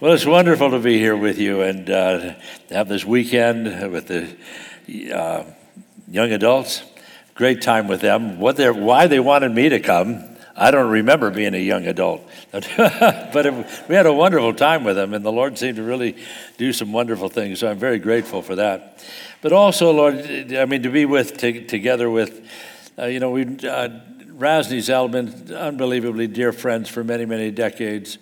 Well, it's wonderful to be here with you and uh, have this weekend with the uh, young adults. Great time with them. What they're, why they wanted me to come, I don't remember being a young adult. but it, we had a wonderful time with them, and the Lord seemed to really do some wonderful things. So I'm very grateful for that. But also, Lord, I mean, to be with to, together with, uh, you know, we uh, Rasney Zelman, unbelievably dear friends for many, many decades.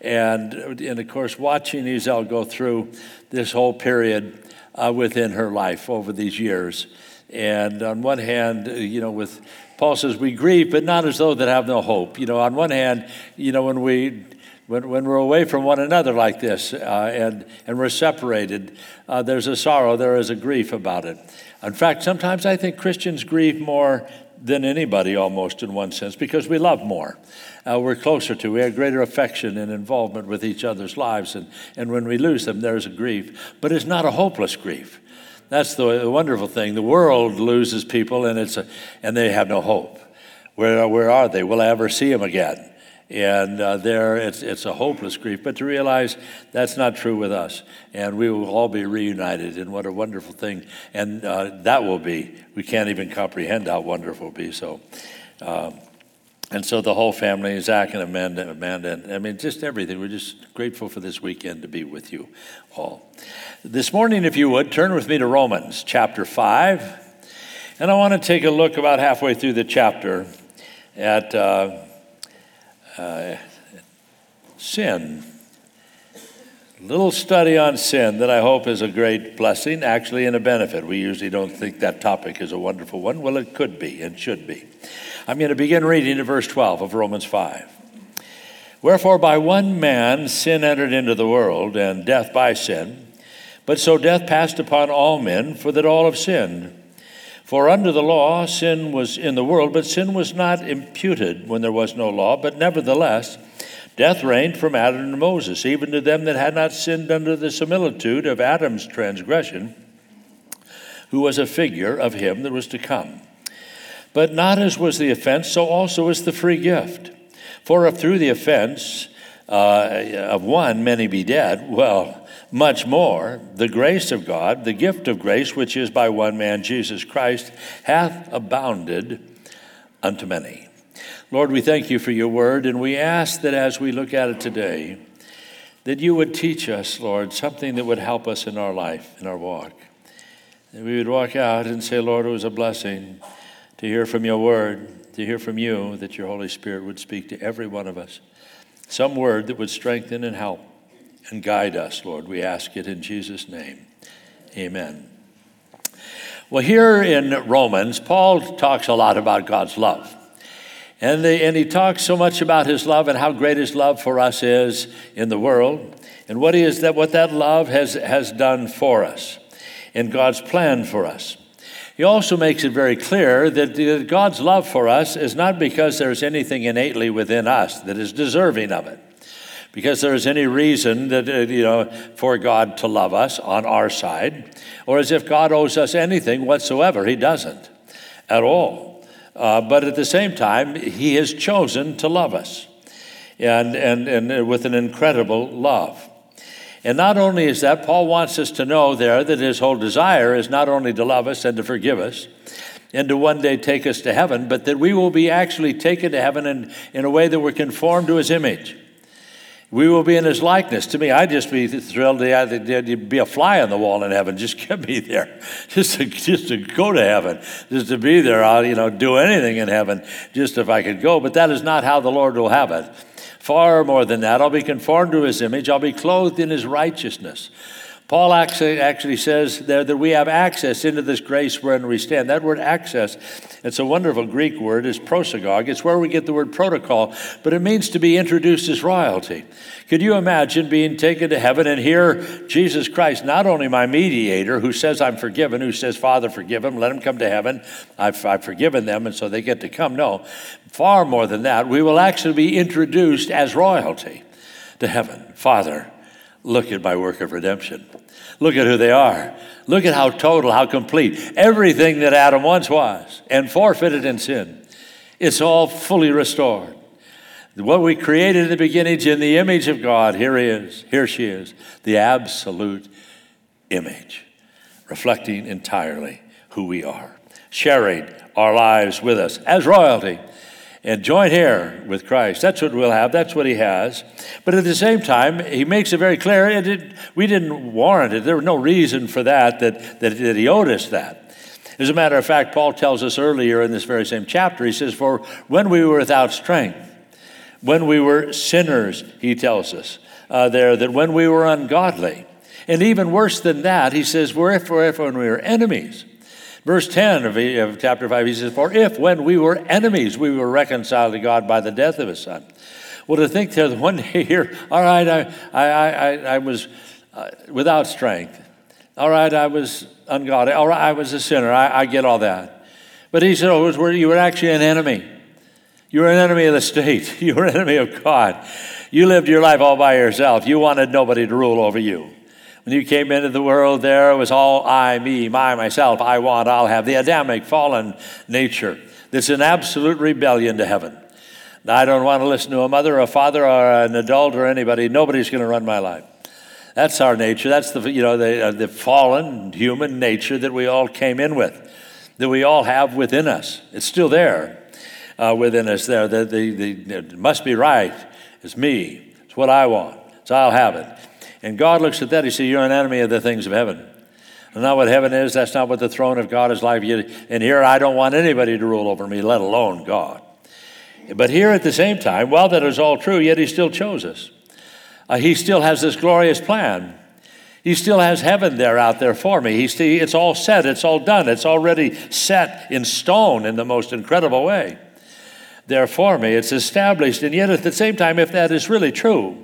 And, and of course, watching Ezel go through this whole period uh, within her life over these years. And on one hand, you know, with Paul says we grieve, but not as though that have no hope. You know, on one hand, you know, when we when, when we're away from one another like this uh, and, and we're separated, uh, there's a sorrow, there is a grief about it. In fact, sometimes I think Christians grieve more than anybody almost in one sense because we love more uh, we're closer to. We have greater affection and involvement with each other's lives. And, and when we lose them, there's a grief. But it's not a hopeless grief. That's the, the wonderful thing. The world loses people and, it's a, and they have no hope. Where, where are they? Will I ever see them again? And uh, there, it's, it's a hopeless grief. But to realize that's not true with us. And we will all be reunited. And what a wonderful thing. And uh, that will be. We can't even comprehend how wonderful it will be. So, um, and so the whole family, Zach and Amanda, Amanda, I mean, just everything. We're just grateful for this weekend to be with you all. This morning, if you would, turn with me to Romans chapter 5. And I want to take a look about halfway through the chapter at uh, uh, sin. Little study on sin that I hope is a great blessing, actually, and a benefit. We usually don't think that topic is a wonderful one. Well, it could be and should be. I'm going to begin reading at verse 12 of Romans 5. Wherefore, by one man sin entered into the world, and death by sin. But so death passed upon all men, for that all have sinned. For under the law sin was in the world, but sin was not imputed when there was no law. But nevertheless, death reigned from Adam to Moses, even to them that had not sinned under the similitude of Adam's transgression, who was a figure of him that was to come. But not as was the offense, so also is the free gift. For if through the offense uh, of one many be dead, well, much more, the grace of God, the gift of grace, which is by one man, Jesus Christ, hath abounded unto many. Lord, we thank you for your word, and we ask that as we look at it today, that you would teach us, Lord, something that would help us in our life, in our walk. That we would walk out and say, Lord, it was a blessing to hear from your word, to hear from you, that your Holy Spirit would speak to every one of us. Some word that would strengthen and help and guide us, Lord. We ask it in Jesus' name. Amen. Well, here in Romans, Paul talks a lot about God's love. And, the, and he talks so much about his love and how great his love for us is in the world and what, he is that, what that love has, has done for us and God's plan for us. He also makes it very clear that God's love for us is not because there's anything innately within us that is deserving of it. Because there is any reason that, uh, you know, for God to love us on our side, or as if God owes us anything whatsoever. He doesn't at all. Uh, but at the same time, He has chosen to love us and, and, and with an incredible love. And not only is that, Paul wants us to know there that his whole desire is not only to love us and to forgive us and to one day take us to heaven, but that we will be actually taken to heaven in, in a way that we're conformed to his image. We will be in his likeness. To me, I'd just be thrilled to be a fly on the wall in heaven. Just get me there. Just to, just to go to heaven. Just to be there. I'll, you know, do anything in heaven just if I could go. But that is not how the Lord will have it. Far more than that, I'll be conformed to his image, I'll be clothed in his righteousness. Paul actually, actually says there that we have access into this grace wherein we stand. That word access, it's a wonderful Greek word, is prosagoge. It's where we get the word protocol, but it means to be introduced as royalty. Could you imagine being taken to heaven and hear Jesus Christ, not only my mediator, who says I'm forgiven, who says, Father, forgive him, let him come to heaven. I've, I've forgiven them, and so they get to come. No, far more than that. We will actually be introduced as royalty to heaven. Father, look at my work of redemption. Look at who they are. Look at how total, how complete. Everything that Adam once was and forfeited in sin, it's all fully restored. What we created in the beginning in the image of God, here he is, here she is, the absolute image, reflecting entirely who we are, sharing our lives with us as royalty and joint heir with Christ. That's what we'll have. That's what he has. But at the same time, he makes it very clear it, we didn't warrant it. There was no reason for that, that, that, that he owed us that. As a matter of fact, Paul tells us earlier in this very same chapter, he says, For when we were without strength, when we were sinners, he tells us uh, there, that when we were ungodly, and even worse than that, he says, for if when we were enemies, Verse 10 of, of chapter 5, he says, For if when we were enemies, we were reconciled to God by the death of his son. Well, to think that one day here, all right, I, I, I, I was uh, without strength. All right, I was ungodly. All right, I was a sinner. I, I get all that. But he said, oh, you were actually an enemy. You were an enemy of the state. You were an enemy of God. You lived your life all by yourself. You wanted nobody to rule over you. When you came into the world, there was all I, me, my, myself, I want, I'll have, the Adamic fallen nature. That's an absolute rebellion to heaven. I don't want to listen to a mother, or a father, or an adult, or anybody. Nobody's going to run my life. That's our nature. That's the, you know, the, uh, the fallen human nature that we all came in with, that we all have within us. It's still there uh, within us there. The, the, the, it must be right. It's me. It's what I want. So I'll have it. And God looks at that, he says, You're an enemy of the things of heaven. And not what heaven is, that's not what the throne of God is like. And here I don't want anybody to rule over me, let alone God. But here at the same time, while that is all true, yet he still chose us. Uh, he still has this glorious plan. He still has heaven there out there for me. He's, it's all set, it's all done, it's already set in stone in the most incredible way. There for me, it's established. And yet at the same time, if that is really true,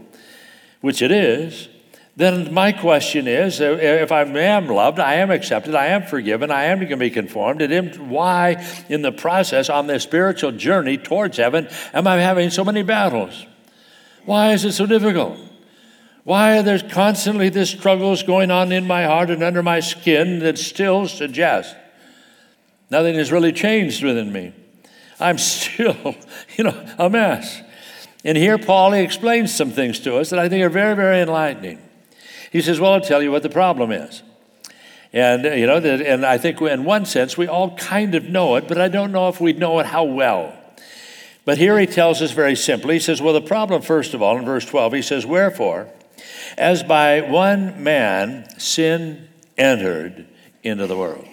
which it is, then my question is uh, if I am loved, I am accepted, I am forgiven, I am going to be conformed why in the process on this spiritual journey towards heaven am I having so many battles? Why is it so difficult? Why are there constantly these struggles going on in my heart and under my skin that still suggest nothing has really changed within me? I'm still, you know, a mess. And here Paul explains some things to us that I think are very, very enlightening. He says, Well, I'll tell you what the problem is. And, you know, and I think in one sense we all kind of know it, but I don't know if we know it how well. But here he tells us very simply, he says, Well, the problem, first of all, in verse 12, he says, Wherefore, as by one man sin entered into the world.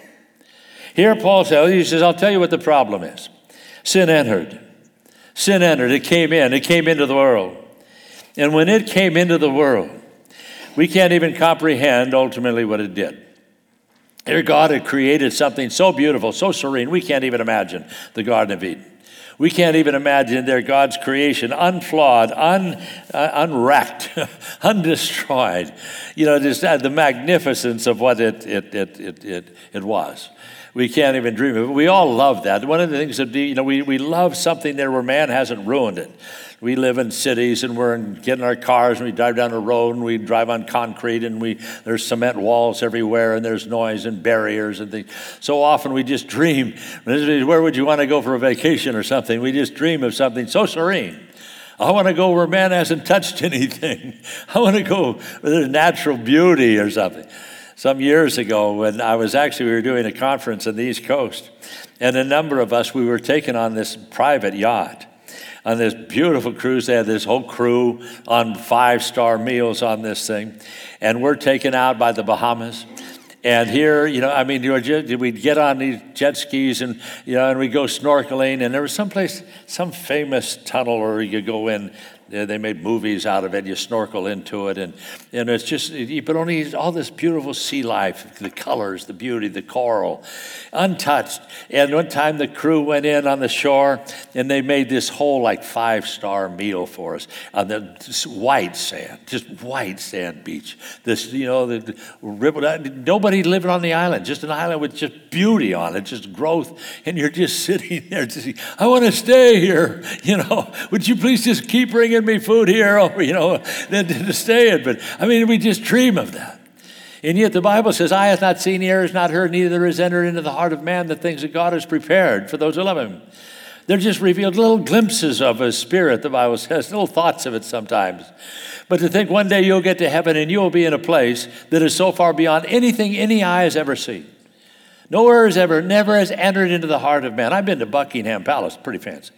Here Paul tells you, he says, I'll tell you what the problem is. Sin entered. Sin entered. It came in. It came into the world. And when it came into the world, we can't even comprehend ultimately what it did. Here, God had created something so beautiful, so serene, we can't even imagine the Garden of Eden. We can't even imagine their God's creation, unflawed, un, uh, undestroyed. You know, just uh, the magnificence of what it, it, it, it, it, it was we can't even dream of it. We all love that. One of the things that, you know, we, we love something there where man hasn't ruined it. We live in cities and we're in, our cars and we drive down the road and we drive on concrete and we, there's cement walls everywhere and there's noise and barriers and things. So often we just dream. Where would you want to go for a vacation or something? We just dream of something so serene. I want to go where man hasn't touched anything. I want to go where there's natural beauty or something some years ago when I was actually, we were doing a conference on the East Coast. And a number of us, we were taken on this private yacht on this beautiful cruise. They had this whole crew on five star meals on this thing. And we're taken out by the Bahamas. And here, you know, I mean, we'd get on these jet skis and, you know, and we'd go snorkeling. And there was someplace, some famous tunnel where you go in they made movies out of it. You snorkel into it, and, and it's just, but only all this beautiful sea life, the colors, the beauty, the coral, untouched. And one time the crew went in on the shore, and they made this whole like five star meal for us on the white sand, just white sand beach. This, you know, the, the uh, nobody living on the island, just an island with just beauty on it, just growth, and you're just sitting there. Just, I want to stay here. You know, would you please just keep bringing me food here, or, you know, than to stay in. But I mean, we just dream of that. And yet the Bible says, Eye hath not seen, ear has not heard, neither has entered into the heart of man the things that God has prepared for those who love him. They're just revealed little glimpses of His Spirit, the Bible says, little thoughts of it sometimes. But to think one day you'll get to heaven and you'll be in a place that is so far beyond anything any eye has ever seen. Nowhere has ever, never has entered into the heart of man. I've been to Buckingham Palace, pretty fancy.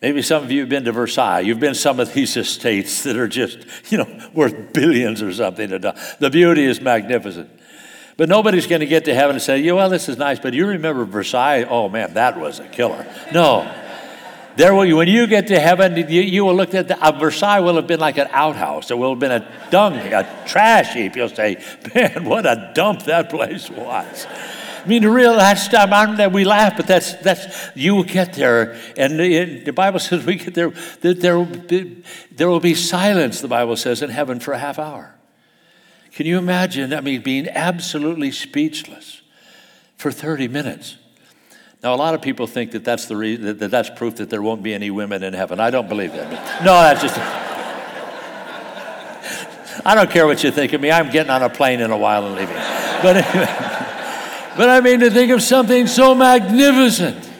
Maybe some of you have been to Versailles. You've been some of these estates that are just, you know, worth billions or something. The beauty is magnificent. But nobody's going to get to heaven and say, yeah, well, this is nice, but you remember Versailles? Oh, man, that was a killer. No. There will, when you get to heaven, you, you will look at the, uh, Versailles will have been like an outhouse. It will have been a dung, a trash heap. You'll say, man, what a dump that place was. I mean, to realize I'm on that we laugh, but that's that's you will get there, and the, the Bible says we get there. That there will be, there will be silence. The Bible says in heaven for a half hour. Can you imagine? I mean, being absolutely speechless for 30 minutes. Now, a lot of people think that that's, the re- that that's proof that there won't be any women in heaven. I don't believe that. No, that's just. I don't care what you think of me. I'm getting on a plane in a while and leaving. But anyway, but I mean to think of something so magnificent.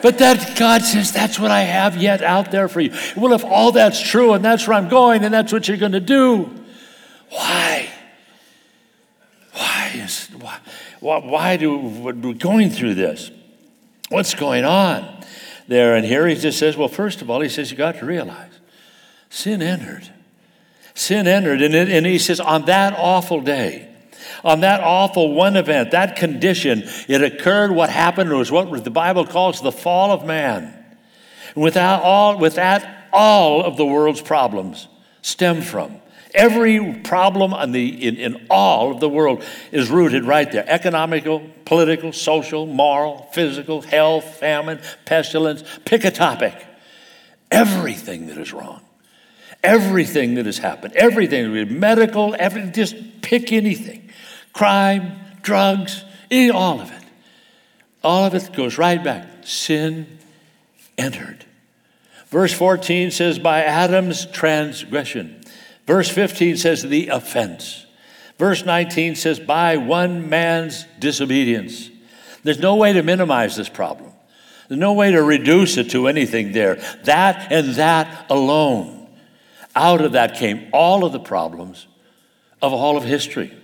But that God says that's what I have yet out there for you. Well, if all that's true and that's where I'm going and that's what you're going to do, why? Why is why, why do we're going through this? What's going on there? And here he just says, well, first of all, he says you got to realize sin entered. Sin entered, and, it, and he says on that awful day, on that awful one event, that condition, it occurred. What happened was what the Bible calls the fall of man. Without all, with that, all of the world's problems stem from. Every problem in, the, in, in all of the world is rooted right there economical, political, social, moral, physical, health, famine, pestilence. Pick a topic. Everything that is wrong, everything that has happened, everything, medical, everything, just pick anything. Crime, drugs, eh, all of it. All of it goes right back. Sin entered. Verse 14 says, By Adam's transgression. Verse 15 says, the offense. Verse 19 says, by one man's disobedience. There's no way to minimize this problem. There's no way to reduce it to anything there. That and that alone. Out of that came all of the problems of all of history.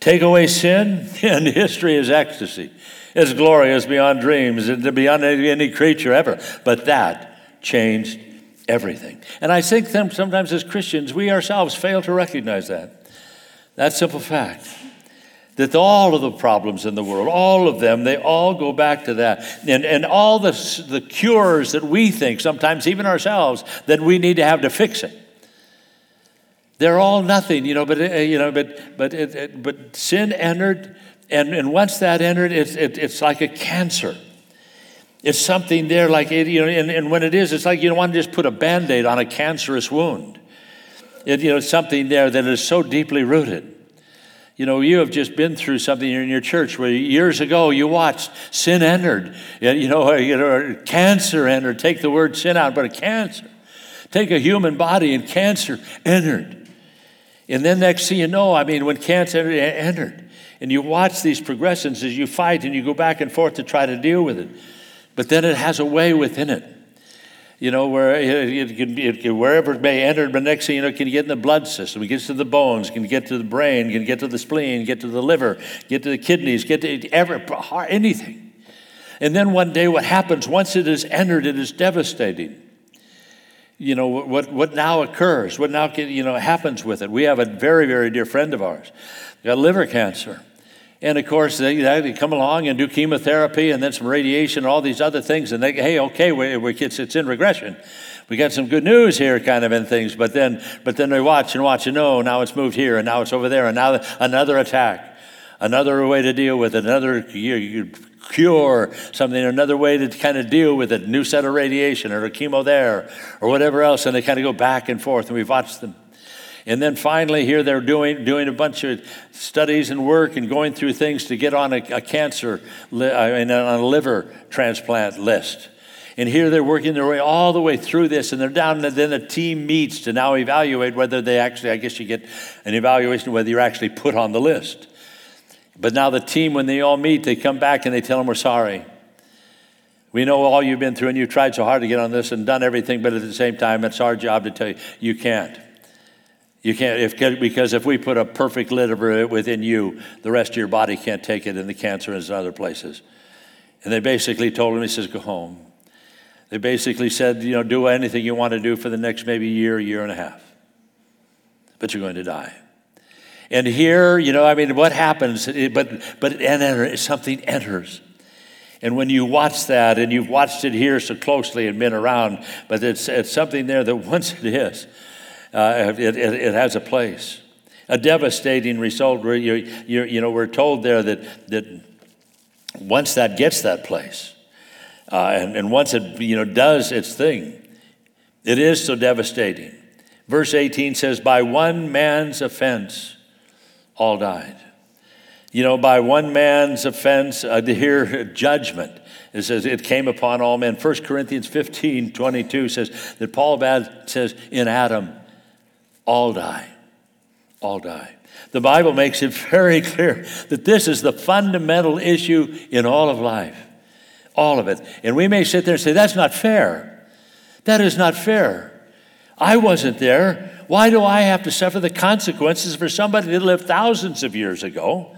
Take away sin, and history is ecstasy. It's glorious beyond dreams beyond any creature ever. But that changed everything. And I think sometimes as Christians, we ourselves fail to recognize that. That simple fact. That all of the problems in the world, all of them, they all go back to that. And, and all the, the cures that we think, sometimes even ourselves, that we need to have to fix it. They're all nothing, you know, but, uh, you know, but, but, it, it, but sin entered, and, and once that entered, it's, it, it's like a cancer. It's something there like, it, you know, and, and when it is, it's like you don't want to just put a band aid on a cancerous wound. It, you know, something there that is so deeply rooted. You know, you have just been through something in your church where years ago you watched sin entered, you know, you know cancer entered. Take the word sin out, but a cancer. Take a human body and cancer entered. And then next thing you know, I mean, when cancer entered, and you watch these progressions as you fight and you go back and forth to try to deal with it. But then it has a way within it. You know, where it, it, can, it can, wherever it may enter, but next thing you know, it can get in the blood system, it gets to the bones, can get to the brain, can get to the spleen, get to the liver, get to the kidneys, get to every, anything. And then one day, what happens once it is entered, it is devastating. You know, what, what now occurs, what now you know, happens with it. We have a very, very dear friend of ours, got liver cancer. And of course, they, they come along and do chemotherapy and then some radiation, and all these other things. And they, hey, okay, we, we, it's, it's in regression. We got some good news here, kind of in things. But then, but then they watch and watch and no, now it's moved here and now it's over there and now another attack, another way to deal with it, another cure something, another way to kind of deal with it, new set of radiation or a chemo there or whatever else. And they kind of go back and forth. And we've watched them and then finally, here they're doing, doing a bunch of studies and work and going through things to get on a, a cancer, li- uh, I mean, on a liver transplant list. And here they're working their way all the way through this, and they're down, and then a team meets to now evaluate whether they actually, I guess you get an evaluation whether you're actually put on the list. But now the team, when they all meet, they come back and they tell them, We're sorry. We know all you've been through and you've tried so hard to get on this and done everything, but at the same time, it's our job to tell you, you can't. You can't, if, because if we put a perfect lid within you, the rest of your body can't take it, and the cancer is in other places. And they basically told him, he says, go home. They basically said, you know, do anything you want to do for the next maybe year, year and a half. But you're going to die. And here, you know, I mean, what happens? But but enter, something enters. And when you watch that, and you've watched it here so closely and been around, but it's, it's something there that once it is, uh, it, it, it, has a place. A devastating result. Where you, you, you know, we're told there that, that once that gets that place, uh, and, and once it you know, does its thing, it is so devastating. Verse 18 says, By one man's offense, all died. You know, by one man's offense, uh, hear judgment. It says it came upon all men. 1 Corinthians 15, 22 says that Paul says, In Adam, all die. All die. The Bible makes it very clear that this is the fundamental issue in all of life. All of it. And we may sit there and say, That's not fair. That is not fair. I wasn't there. Why do I have to suffer the consequences for somebody that lived thousands of years ago?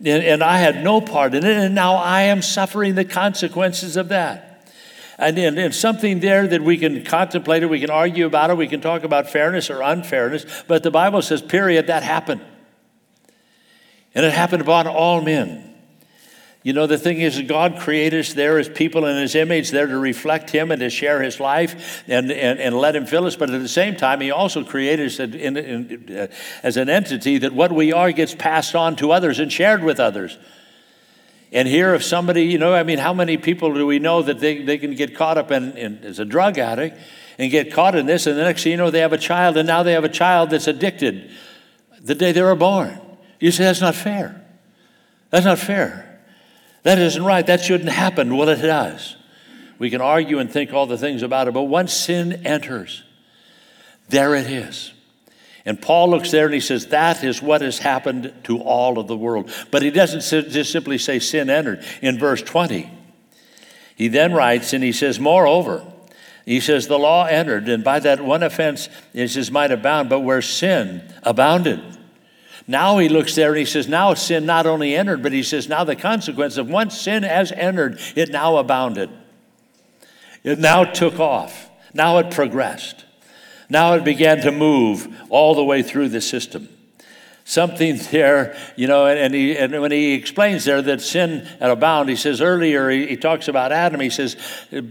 And, and I had no part in it, and now I am suffering the consequences of that. And, and, and, something there that we can contemplate it, we can argue about it, we can talk about fairness or unfairness, but the Bible says, period, that happened. And it happened upon all men. You know, the thing is, God created us there as people in His image, there to reflect Him and to share His life and, and, and let Him fill us. But at the same time, He also created us in, in, uh, as an entity that what we are gets passed on to others and shared with others. And here, if somebody, you know, I mean, how many people do we know that they, they can get caught up in, in as a drug addict and get caught in this, and the next thing you know, they have a child, and now they have a child that's addicted the day they were born. You say, that's not fair. That's not fair. That isn't right. That shouldn't happen. Well, it does. We can argue and think all the things about it, but once sin enters, there it is. And Paul looks there and he says, That is what has happened to all of the world. But he doesn't just simply say sin entered. In verse 20, he then writes and he says, Moreover, he says, The law entered, and by that one offense, it says, might abound, but where sin abounded, now he looks there and he says, Now sin not only entered, but he says, Now the consequence of once sin has entered, it now abounded. It now took off. Now it progressed. Now it began to move all the way through the system. Something there, you know, and, he, and when he explains there that sin abound, he says earlier, he, he talks about Adam, he says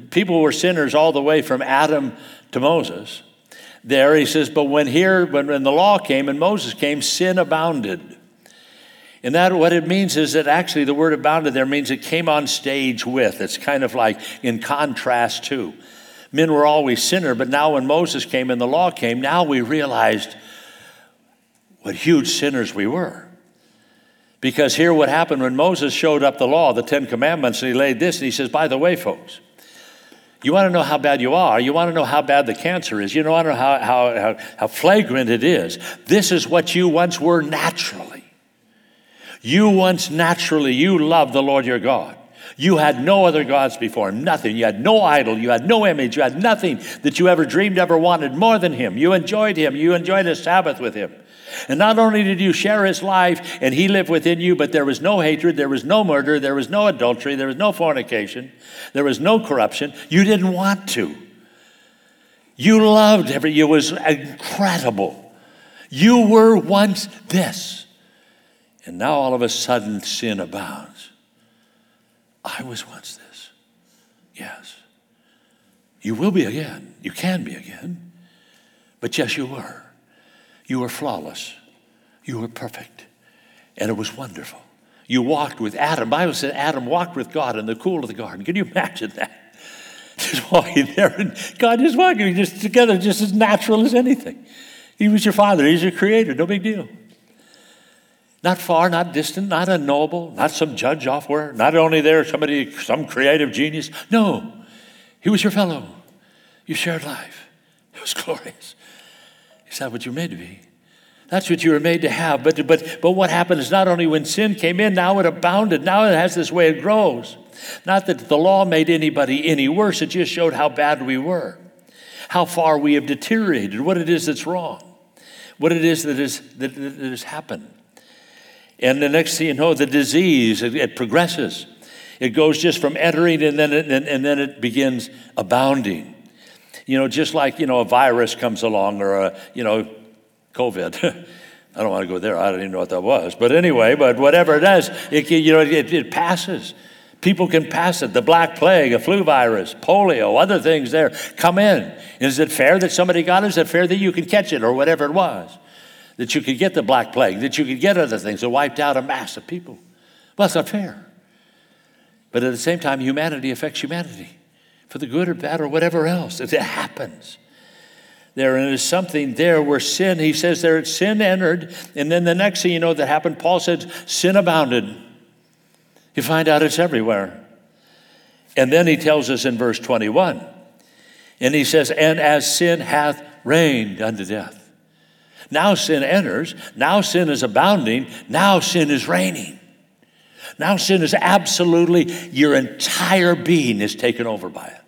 people were sinners all the way from Adam to Moses there. He says, But when here, when, when the law came and Moses came, sin abounded. And that what it means is that actually the word abounded there means it came on stage with. It's kind of like in contrast to. Men were always sinner, but now when Moses came and the law came, now we realized what huge sinners we were. Because here what happened when Moses showed up the law, the Ten Commandments, and he laid this, and he says, by the way, folks, you want to know how bad you are. You want to know how bad the cancer is. You want to know how, how, how, how flagrant it is. This is what you once were naturally. You once naturally, you loved the Lord your God. You had no other gods before him, nothing. You had no idol, you had no image, you had nothing that you ever dreamed, ever wanted more than him. You enjoyed him, you enjoyed a Sabbath with him. And not only did you share his life and he lived within you, but there was no hatred, there was no murder, there was no adultery, there was no fornication, there was no corruption. You didn't want to. You loved every, it was incredible. You were once this. And now all of a sudden sin abounds. I was once this. Yes. You will be again. You can be again. But yes, you were. You were flawless. You were perfect. And it was wonderful. You walked with Adam. The Bible said Adam walked with God in the cool of the garden. Can you imagine that? Just walking there and God just walking just together, just as natural as anything. He was your father, he's your creator, no big deal. Not far, not distant, not unknowable, not some judge off where, not only there somebody, some creative genius. No, he was your fellow. You shared life. It was glorious. Is that what you're made to be? That's what you were made to have. But, but, but what happened is not only when sin came in, now it abounded. Now it has this way it grows. Not that the law made anybody any worse, it just showed how bad we were, how far we have deteriorated, what it is that's wrong, what it is that, is, that, that has happened. And the next thing you know, the disease, it, it progresses. It goes just from entering and then it, and, and then it begins abounding. You know, just like, you know, a virus comes along or a, you know, COVID. I don't want to go there. I don't even know what that was. But anyway, but whatever it is, it, you know, it, it passes. People can pass it. The Black Plague, a flu virus, polio, other things there come in. Is it fair that somebody got it? Is it fair that you can catch it or whatever it was? That you could get the Black Plague, that you could get other things that wiped out a mass of people. Well, that's not fair. But at the same time, humanity affects humanity for the good or bad or whatever else. It happens. There is something there where sin, he says there, sin entered, and then the next thing you know that happened, Paul said, sin abounded. You find out it's everywhere. And then he tells us in verse 21, and he says, And as sin hath reigned unto death. Now sin enters, now sin is abounding, now sin is reigning. Now sin is absolutely, your entire being is taken over by it.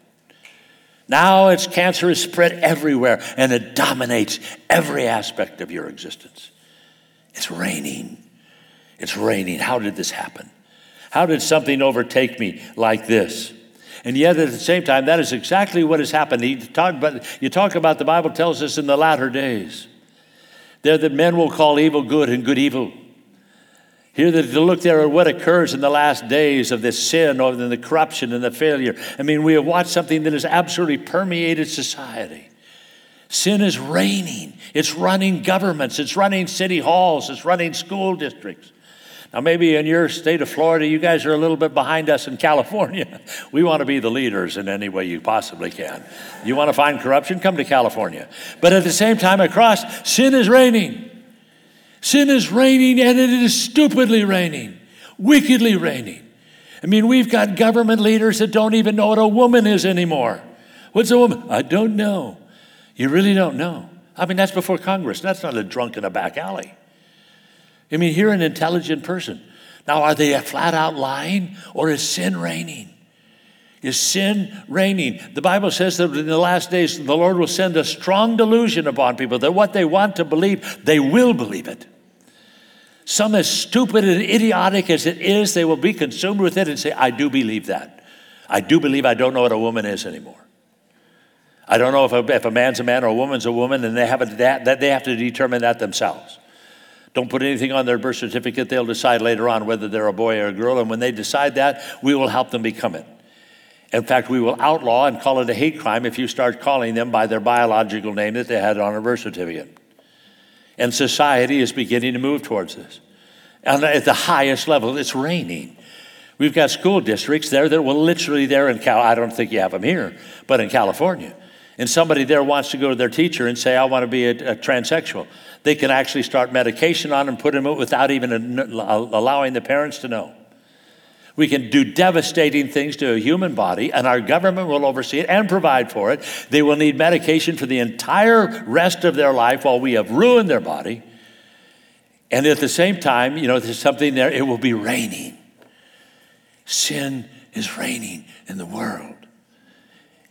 Now its cancer is spread everywhere and it dominates every aspect of your existence. It's reigning. It's reigning. How did this happen? How did something overtake me like this? And yet, at the same time, that is exactly what has happened. You talk about, you talk about the Bible tells us in the latter days. There that men will call evil good and good evil. Here to look there at what occurs in the last days of this sin or the corruption and the failure. I mean, we have watched something that has absolutely permeated society. Sin is reigning. It's running governments. It's running city halls. It's running school districts. Now, maybe in your state of Florida, you guys are a little bit behind us in California. We want to be the leaders in any way you possibly can. You want to find corruption? Come to California. But at the same time, across, sin is reigning. Sin is reigning and it is stupidly reigning, wickedly reigning. I mean, we've got government leaders that don't even know what a woman is anymore. What's a woman? I don't know. You really don't know. I mean, that's before Congress. That's not a drunk in a back alley. I mean, you're an intelligent person. Now, are they flat out lying or is sin reigning? Is sin reigning? The Bible says that in the last days, the Lord will send a strong delusion upon people that what they want to believe, they will believe it. Some as stupid and idiotic as it is, they will be consumed with it and say, I do believe that. I do believe I don't know what a woman is anymore. I don't know if a, if a man's a man or a woman's a woman, and they have, a, that, that they have to determine that themselves. Don't put anything on their birth certificate. They'll decide later on whether they're a boy or a girl, and when they decide that, we will help them become it. In fact, we will outlaw and call it a hate crime if you start calling them by their biological name that they had on a birth certificate. And society is beginning to move towards this. And at the highest level, it's reigning. We've got school districts there that were literally there in Cal. I don't think you have them here, but in California. And somebody there wants to go to their teacher and say, I want to be a, a transsexual. They can actually start medication on and put them out without even allowing the parents to know. We can do devastating things to a human body, and our government will oversee it and provide for it. They will need medication for the entire rest of their life while we have ruined their body. And at the same time, you know, there's something there, it will be reigning. Sin is reigning in the world.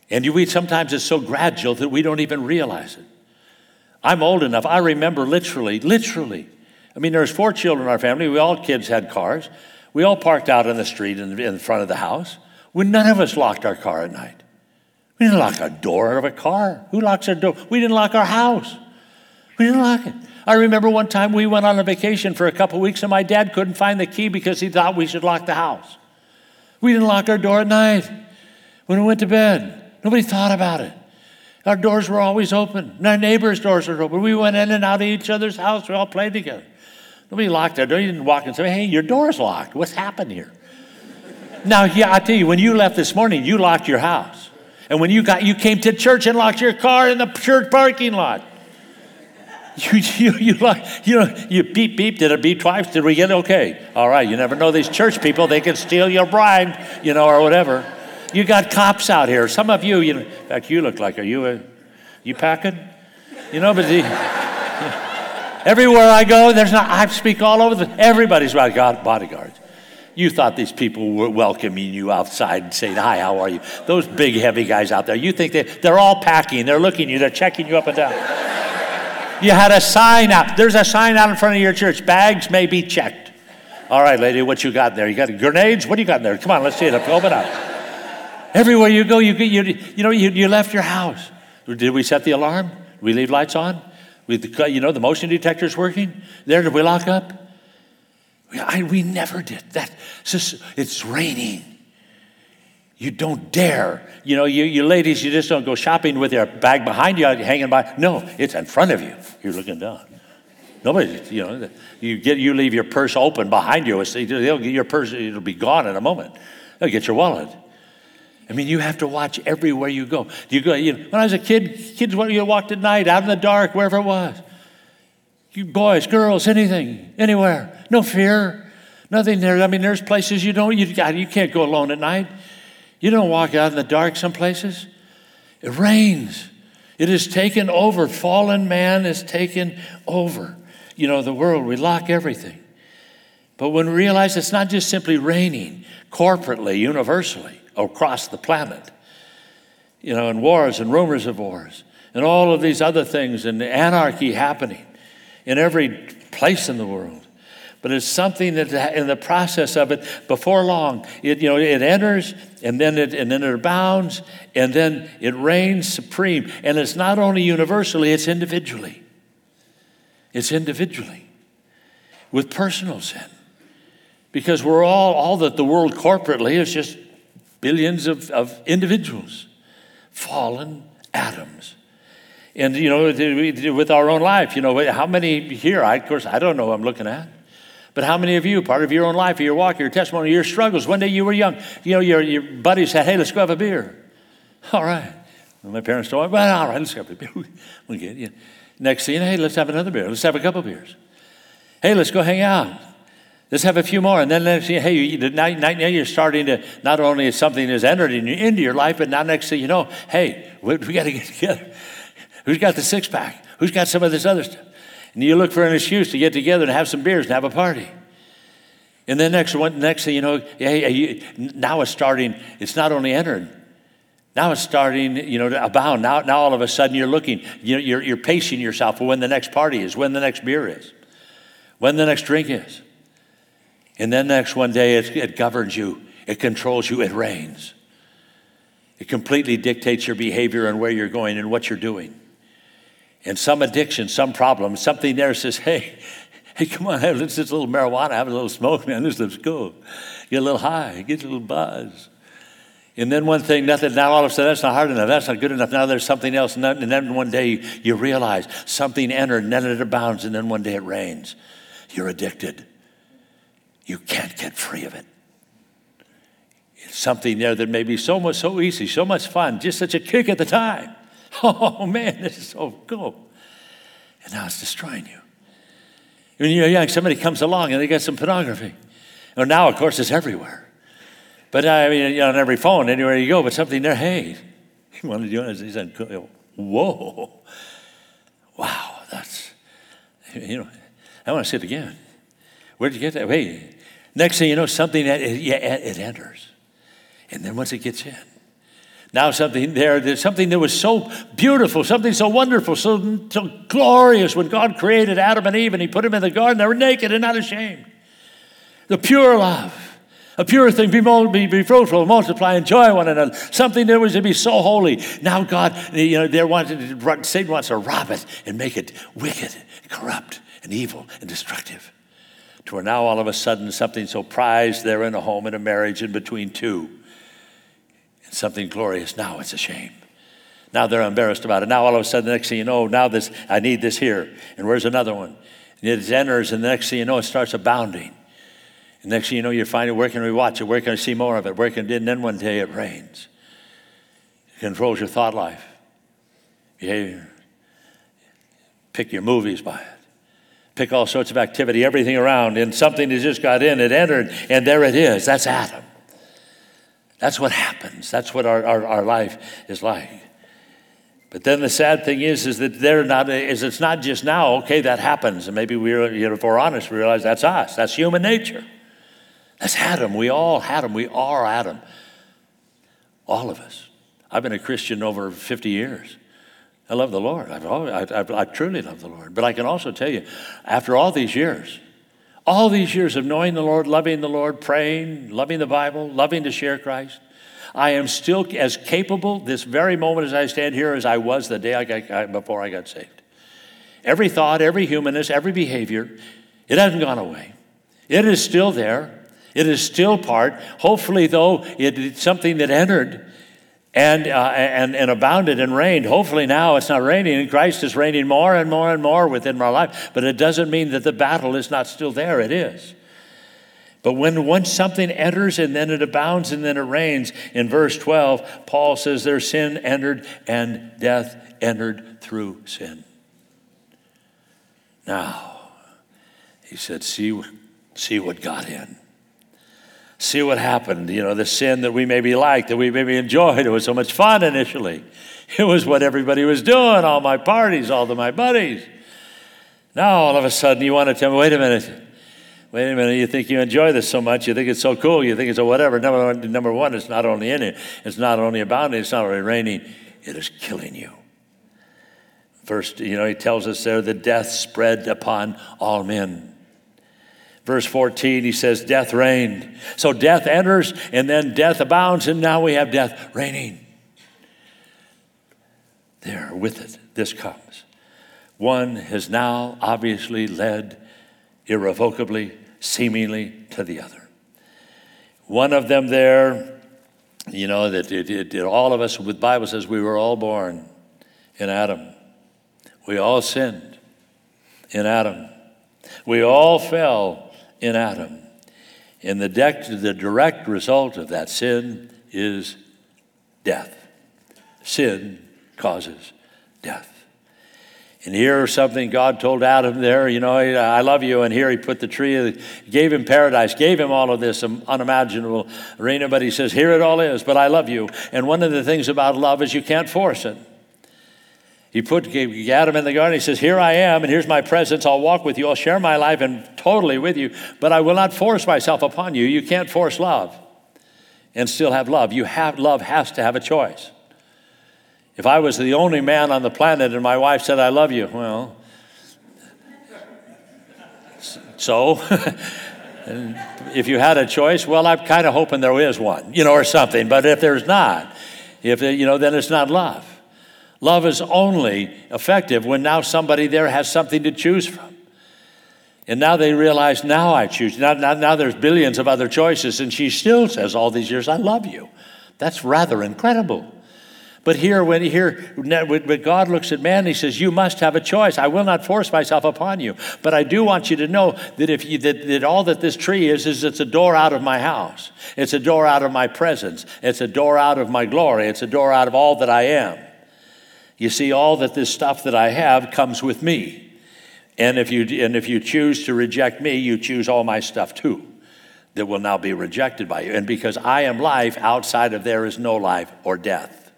And we sometimes it's so gradual that we don't even realize it. I'm old enough, I remember literally, literally. I mean, there's four children in our family. We all kids had cars. We all parked out in the street in, in front of the house. We, none of us locked our car at night. We didn't lock our door of a car. Who locks our door? We didn't lock our house. We didn't lock it. I remember one time we went on a vacation for a couple weeks and my dad couldn't find the key because he thought we should lock the house. We didn't lock our door at night when we went to bed. Nobody thought about it. Our doors were always open. And our neighbors' doors were open. We went in and out of each other's house. We all played together. Nobody locked their door. You didn't walk and say, hey, your door's locked. What's happened here? now, yeah, I tell you, when you left this morning, you locked your house. And when you got, you came to church and locked your car in the church parking lot. You, you, you, you know, you beep, beep. Did it beep twice? Did we get it? okay? All right. You never know these church people. They can steal your bribe, you know, or whatever. You got cops out here. Some of you, you know, in fact, you look like, are you, a, you packing? You know, but the, Everywhere I go, there's not, I speak all over the, everybody's got bodyguards. You thought these people were welcoming you outside and saying, Hi, how are you? Those big, heavy guys out there, you think they, they're all packing, they're looking you, they're checking you up and down. you had a sign out. There's a sign out in front of your church. Bags may be checked. All right, lady, what you got there? You got grenades? What do you got in there? Come on, let's see it. Open up. Everywhere you go, you, you, you know, you, you left your house. Did we set the alarm? Did we leave lights on? We, you know, the motion detector's working. There, did we lock up? I, we never did that. It's, just, it's reigning. You don't dare. You know, you, you ladies, you just don't go shopping with your bag behind you hanging by. No, it's in front of you. You're looking down. Nobody, you know, you get you leave your purse open behind you. Get your purse; it'll be gone in a moment. They'll get your wallet. I mean, you have to watch everywhere you go. You go. You know, when I was a kid, kids, you walked at night, out in the dark, wherever it was, you boys, girls, anything, anywhere. No fear. Nothing there. I mean, there's places you don't, you, you can't go alone at night. You don't walk out in the dark some places. It reigns. It is taken over. Fallen man is taken over. You know, the world, we lock everything. But when we realize it's not just simply reigning corporately, universally, across the planet, you know, and wars and rumors of wars, and all of these other things, and anarchy happening in every place in the world. But it's something that in the process of it, before long, it, you know, it enters and then it, and then it abounds and then it reigns supreme. And it's not only universally, it's individually. It's individually with personal sin. Because we're all, all that the world corporately is just billions of, of individuals, fallen Adams and, you know, with our own life, you know, how many here, I, of course, I don't know who I'm looking at. But how many of you, part of your own life, your walk, your testimony, your struggles, one day you were young, you know, your, your buddy said, hey, let's go have a beer. All right. Well, my parents told me, well, all right, let's go have a beer. we'll get you. Next thing, hey, let's have another beer. Let's have a couple beers. Hey, let's go hang out. Let's have a few more. And then next thing, hey, now, now you're starting to, not only is something has entered into your life, but now next thing you know, hey, we, we got to get together. Who's got the six pack? Who's got some of this other stuff? And you look for an excuse to get together and have some beers and have a party. And then next one, next thing you know, hey, you, now it's starting. It's not only entered. Now it's starting, you know, to abound. Now, now all of a sudden you're looking, you know, you're, you're pacing yourself for when the next party is, when the next beer is, when the next drink is. And then next one day it, it governs you, it controls you, it reigns. It completely dictates your behavior and where you're going and what you're doing and some addiction, some problem, something there says, hey, hey, come on, have this little marijuana, have a little smoke, man, this looks cool. Get a little high, get a little buzz. And then one thing, nothing, now all of a sudden that's not hard enough, that's not good enough. Now there's something else. And then one day you realize something entered and then it abounds, and then one day it reigns. You're addicted. You can't get free of it. It's something there that may be so much, so easy, so much fun, just such a kick at the time. Oh man, this is so cool. And now it's destroying you. When you're young, somebody comes along and they get some pornography. Well, now, of course, it's everywhere. But I mean, on every phone, anywhere you go, but something there, hey, he wanted to do it. He said, whoa, wow, that's, you know, I want to say it again. Where'd you get that? Hey, next thing you know, something, it, yeah, it enters. And then once it gets in, now something there, there's something that was so beautiful, something so wonderful, so, so glorious when God created Adam and Eve and He put them in the garden. They were naked and not ashamed. The pure love, a pure thing, be, be, be fruitful, multiply, enjoy one another. Something that was to be so holy. Now God, you know, they wanted to, Satan wants to rob it and make it wicked, corrupt, and evil and destructive. To where now all of a sudden something so prized there in a home, in a marriage, in between two And something glorious. Now it's a shame. Now they're embarrassed about it. Now all of a sudden, the next thing you know, now this, I need this here. And where's another one? And it enters, and the next thing you know, it starts abounding. And next thing you know, you find it, where can we watch it? Where can I see more of it? Where can, and then one day it reigns. It controls your thought life, behavior. Pick your movies by it. Pick all sorts of activity, everything around, and something has just got in, it entered, and there it is. That's Adam. That's what happens. That's what our, our, our life is like. But then the sad thing is, is that they're not, is it's not just now, okay, that happens. And maybe we're, you know, if we're honest, we realize that's us. That's human nature. That's Adam. We all had him. We are Adam. All of us. I've been a Christian over 50 years. I love the Lord. I've always, I, I, I truly love the Lord. But I can also tell you, after all these years, all these years of knowing the Lord, loving the Lord, praying, loving the Bible, loving to share Christ, I am still as capable this very moment as I stand here as I was the day I got, before I got saved. Every thought, every humanness, every behavior, it hasn't gone away. It is still there. It is still part. Hopefully, though, it, it's something that entered and, uh, and, and abounded and reigned. Hopefully, now it's not reigning, and Christ is reigning more and more and more within my life. But it doesn't mean that the battle is not still there. It is. But when once something enters and then it abounds and then it reigns, in verse 12, Paul says, Their sin entered and death entered through sin. Now, he said, See, see what got in. See what happened. You know, the sin that we maybe liked, that we maybe enjoyed. It was so much fun initially. It was what everybody was doing, all my parties, all of my buddies. Now, all of a sudden, you want to tell me, wait a minute. Wait a minute, you think you enjoy this so much, you think it's so cool, you think it's a whatever. Number one, number one it's not only in it, it's not only abounding, it's not only reigning, it is killing you. First, you know, he tells us there the death spread upon all men. Verse 14, he says, Death reigned. So death enters, and then death abounds, and now we have death reigning. There, with it, this comes. One has now obviously led irrevocably, seemingly to the other. One of them there, you know, that it, it, it, all of us, the Bible says we were all born in Adam. We all sinned in Adam. We all fell in Adam. And the, de- the direct result of that sin is death. Sin causes death. And here something God told Adam there, you know, I love you. And here he put the tree, gave him paradise, gave him all of this unimaginable arena, but he says, here it all is, but I love you. And one of the things about love is you can't force it. He put Adam in the garden. He says, Here I am, and here's my presence. I'll walk with you. I'll share my life and totally with you, but I will not force myself upon you. You can't force love and still have love. You have love has to have a choice. If I was the only man on the planet and my wife said, I love you, well, so if you had a choice, well, I'm kind of hoping there is one, you know, or something. But if there's not, if you know, then it's not love. Love is only effective when now somebody there has something to choose from. And now they realize, now I choose. Now, now, now there's billions of other choices, and she still says all these years, I love you. That's rather incredible. But here, when here, when God looks at man, He says, "You must have a choice. I will not force myself upon you, but I do want you to know that if you, that, that all that this tree is is it's a door out of my house. It's a door out of my presence. It's a door out of my glory. It's a door out of all that I am." You see, all that this stuff that I have comes with me. And if you, and if you choose to reject me, you choose all my stuff too that will now be rejected by you. And because I am life, outside of there is no life or death.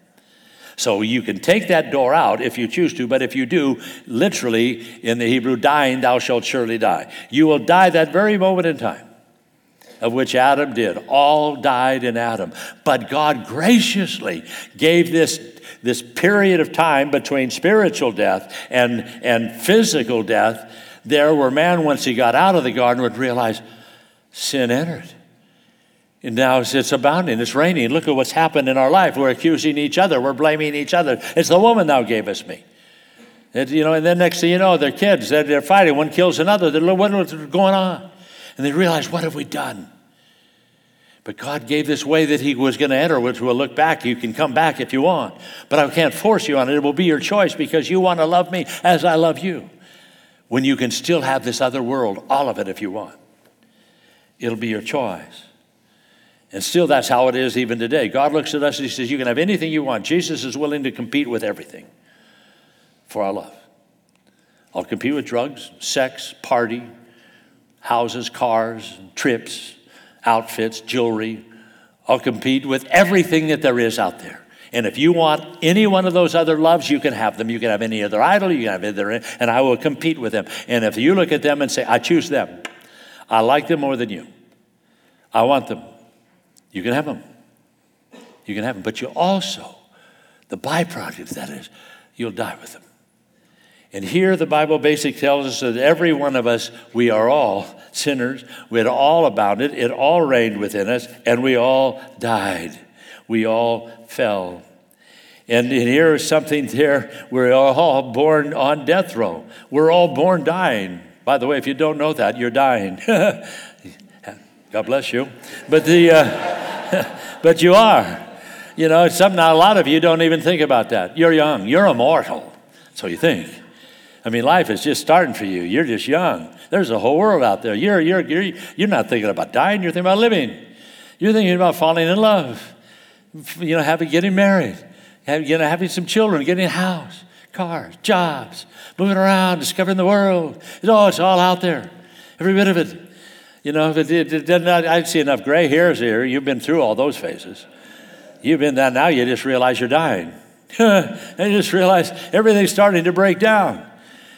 So you can take that door out if you choose to, but if you do, literally in the Hebrew, dying, thou shalt surely die. You will die that very moment in time of which Adam did. All died in Adam. But God graciously gave this this period of time between spiritual death and, and physical death, there where man, once he got out of the garden, would realize sin entered. And now it's abounding, it's reigning. Look at what's happened in our life. We're accusing each other, we're blaming each other. It's the woman thou gave us me. It, you know, and then next thing you know, their kids, they're, they're fighting. One kills another. They're, what's going on? And they realize, what have we done? But God gave this way that He was going to enter, which we'll look back. You can come back if you want, but I can't force you on it. It will be your choice because you want to love me as I love you. When you can still have this other world, all of it if you want, it'll be your choice. And still, that's how it is even today. God looks at us and He says, You can have anything you want. Jesus is willing to compete with everything for our love. I'll compete with drugs, sex, party, houses, cars, trips, outfits, jewelry. I'll compete with everything that there is out there. And if you want any one of those other loves, you can have them. You can have any other idol, you can have either, and I will compete with them. And if you look at them and say, I choose them, I like them more than you. I want them. You can have them. You can have them. But you also, the byproduct of that is, you'll die with them. And here the Bible basically tells us that every one of us, we are all sinners. We had all abounded. It all reigned within us, and we all died. We all fell. And here is something there. We're all born on death row. We're all born dying. By the way, if you don't know that, you're dying. God bless you. But the, uh, but you are. You know, something a lot of you don't even think about that. You're young. You're immortal. So you think. I mean, life is just starting for you. You're just young. There's a whole world out there. You're, you're, you're, you're not thinking about dying, you're thinking about living. You're thinking about falling in love, you know, having, getting married, having, you know, having some children, getting a house, cars, jobs, moving around, discovering the world. It's all, it's all out there, every bit of it. You know, if it, it, it, I see enough gray hairs here. You've been through all those phases. You've been that now, you just realize you're dying. and you just realize everything's starting to break down.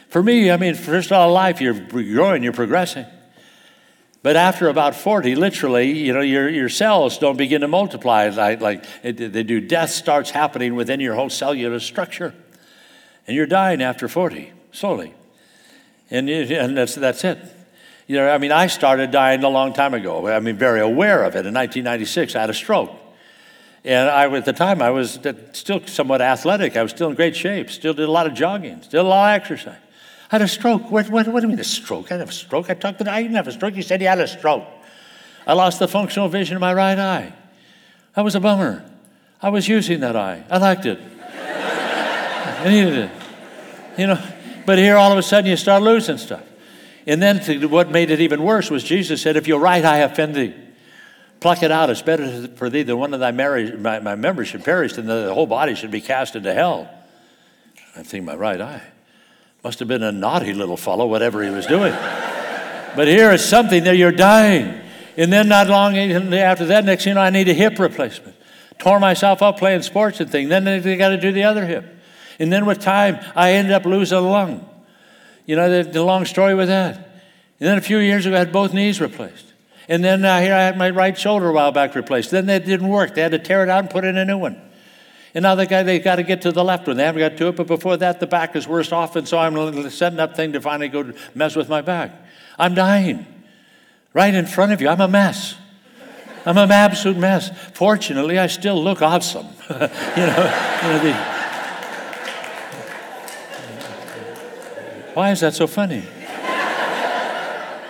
For me, I mean, first all life, you're growing, you're progressing. But after about 40, literally, you know, your, your cells don't begin to multiply like, like it, they do. Death starts happening within your whole cellular structure. And you're dying after 40, slowly. And, and that's, that's it. You know, I mean, I started dying a long time ago. I mean, very aware of it. In 1996, I had a stroke. And I, at the time, I was still somewhat athletic. I was still in great shape, still did a lot of jogging, still a lot of exercise. Had a stroke. What, what, what do you mean a stroke? I didn't have a stroke. I talked to the I didn't have a stroke. He said he had a stroke. I lost the functional vision of my right eye. That was a bummer. I was using that eye. I liked it. I needed it. You know, but here all of a sudden you start losing stuff. And then to, what made it even worse was Jesus said, If your right eye offend thee, pluck it out. It's better for thee than one of thy my, my members should perish, than that the whole body should be cast into hell. I think my right eye. Must have been a naughty little fellow, whatever he was doing. but here is something that you're dying. And then not long after that, next thing you know, I need a hip replacement. Tore myself up playing sports and things. Then they got to do the other hip. And then with time, I ended up losing a lung. You know, the, the long story with that. And then a few years ago, I had both knees replaced. And then uh, here I had my right shoulder a while back replaced. Then that didn't work. They had to tear it out and put in a new one. And now they got, they got to get to the left one. They haven't got to it, but before that, the back is worse off. And so I'm setting up thing to finally go mess with my back. I'm dying right in front of you. I'm a mess. I'm an absolute mess. Fortunately, I still look awesome. you know, you know the, why is that so funny?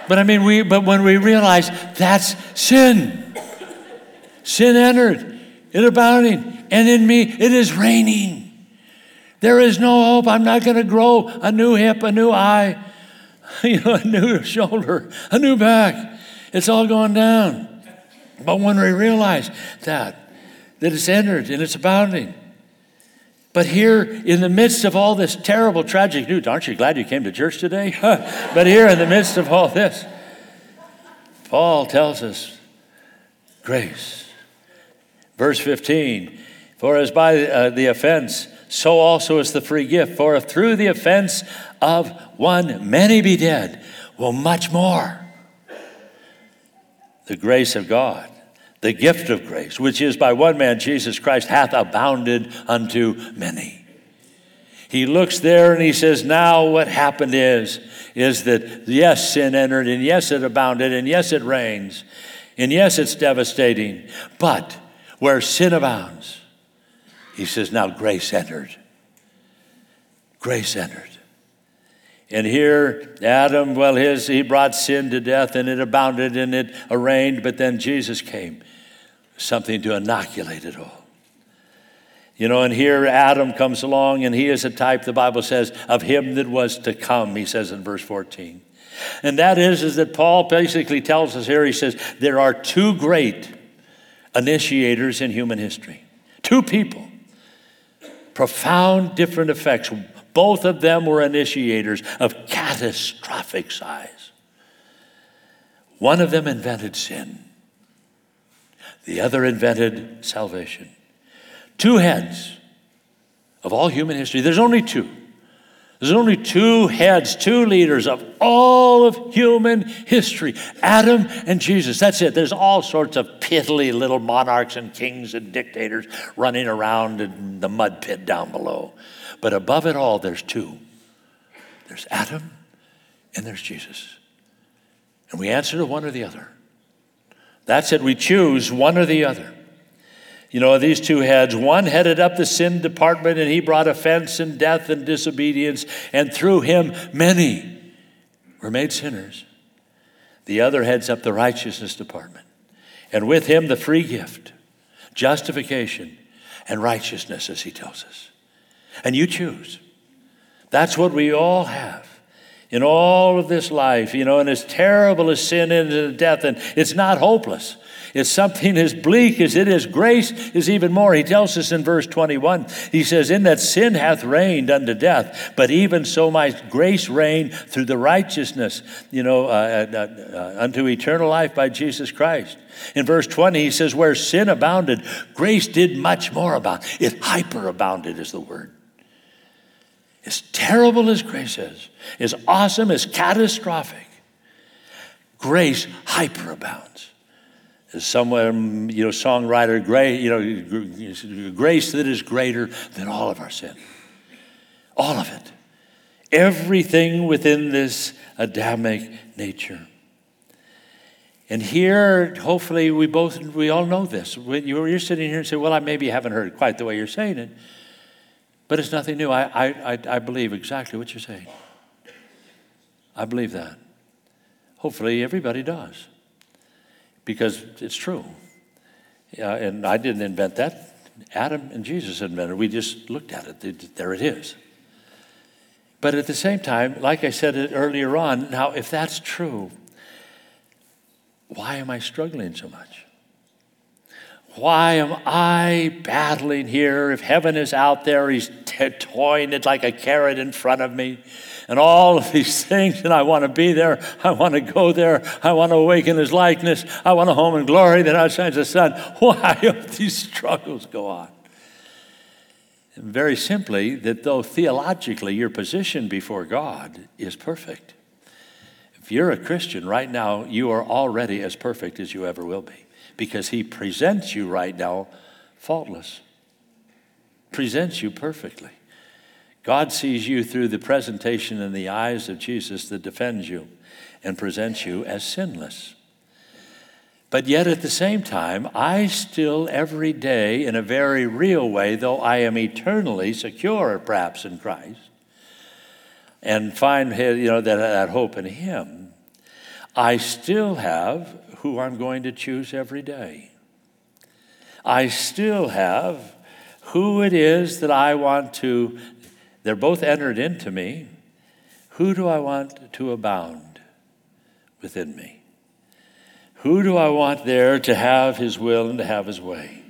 But I mean, we, but when we realize that's sin, sin entered, it abounding and in me it is reigning. There is no hope. I'm not going to grow a new hip, a new eye, you know, a new shoulder, a new back. It's all going down. But when we realize that, that it's entered and it's abounding. But here, in the midst of all this terrible, tragic news, aren't you glad you came to church today? but here, in the midst of all this, Paul tells us grace. Verse 15 for as by uh, the offense, so also is the free gift. For if through the offense of one many be dead, well, much more. The grace of God, the gift of grace, which is by one man, Jesus Christ, hath abounded unto many. He looks there and he says, Now what happened is, is that yes, sin entered, and yes, it abounded, and yes, it reigns, and yes, it's devastating. But where sin abounds, he says, now grace entered. Grace entered. And here, Adam, well, his, he brought sin to death and it abounded and it reigned, but then Jesus came, something to inoculate it all. You know, and here Adam comes along and he is a type, the Bible says, of him that was to come, he says in verse 14. And that is, is that Paul basically tells us here, he says, there are two great initiators in human history. Two people profound different effects. Both of them were initiators of catastrophic size. One of them invented sin, the other invented salvation. Two heads of all human history, there's only two. There's only two heads, two leaders of all of human history Adam and Jesus. That's it. There's all sorts of piddly little monarchs and kings and dictators running around in the mud pit down below. But above it all, there's two there's Adam and there's Jesus. And we answer to one or the other. That's it. We choose one or the other. You know, these two heads, one headed up the sin department and he brought offense and death and disobedience, and through him, many were made sinners. The other heads up the righteousness department, and with him, the free gift, justification, and righteousness, as he tells us. And you choose. That's what we all have in all of this life, you know, and as terrible as sin is and death, and it's not hopeless. It's something as bleak as it is. Grace is even more. He tells us in verse 21, he says, In that sin hath reigned unto death, but even so my grace reign through the righteousness, you know, uh, uh, uh, unto eternal life by Jesus Christ. In verse 20, he says, Where sin abounded, grace did much more abound. It hyperabounded is the word. As terrible as grace is, as awesome, as catastrophic, grace hyperabounds. As someone, mm, you know, songwriter, great, you know, grace that is greater than all of our sin. All of it. Everything within this Adamic nature. And here, hopefully, we both, we all know this. When You're sitting here and say, well, I maybe haven't heard it quite the way you're saying it. But it's nothing new. I, I, I believe exactly what you're saying. I believe that. Hopefully, everybody does. Because it's true. Yeah, and I didn't invent that. Adam and Jesus invented. We just looked at it. There it is. But at the same time, like I said earlier on, now, if that's true, why am I struggling so much? Why am I battling here? If heaven is out there, he's t- toying it like a carrot in front of me. And all of these things, and I want to be there. I want to go there. I want to awaken his likeness. I want a home in glory that outshines the sun. Why do these struggles go on? Very simply, that though theologically your position before God is perfect, if you're a Christian right now, you are already as perfect as you ever will be because he presents you right now faultless, presents you perfectly. God sees you through the presentation in the eyes of Jesus that defends you and presents you as sinless. But yet at the same time, I still every day, in a very real way, though I am eternally secure perhaps in Christ, and find you know, that, that hope in Him, I still have who I'm going to choose every day. I still have who it is that I want to, they're both entered into me. Who do I want to abound within me? Who do I want there to have his will and to have his way?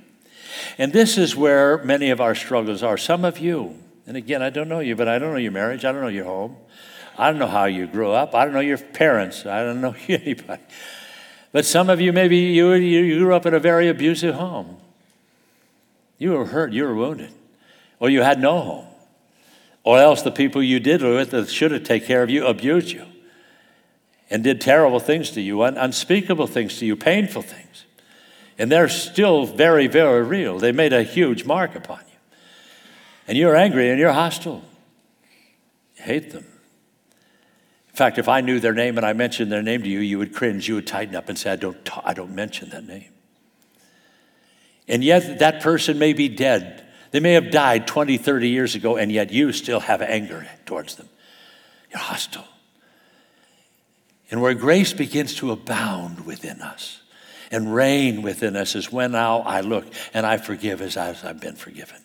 And this is where many of our struggles are. Some of you, and again, I don't know you, but I don't know your marriage, I don't know your home, I don't know how you grew up, I don't know your parents, I don't know anybody. But some of you, maybe you, you grew up in a very abusive home. You were hurt, you were wounded, or you had no home. Or else the people you did with that should have taken care of you abused you and did terrible things to you, unspeakable things to you, painful things. And they're still very, very real. They made a huge mark upon you. And you're angry and you're hostile. You hate them In fact, if I knew their name and I mentioned their name to you, you would cringe, you would tighten up and say, I don't, I don't mention that name. And yet, that person may be dead. They may have died 20, 30 years ago, and yet you still have anger towards them. You're hostile. And where grace begins to abound within us and reign within us is when now I look and I forgive as I've been forgiven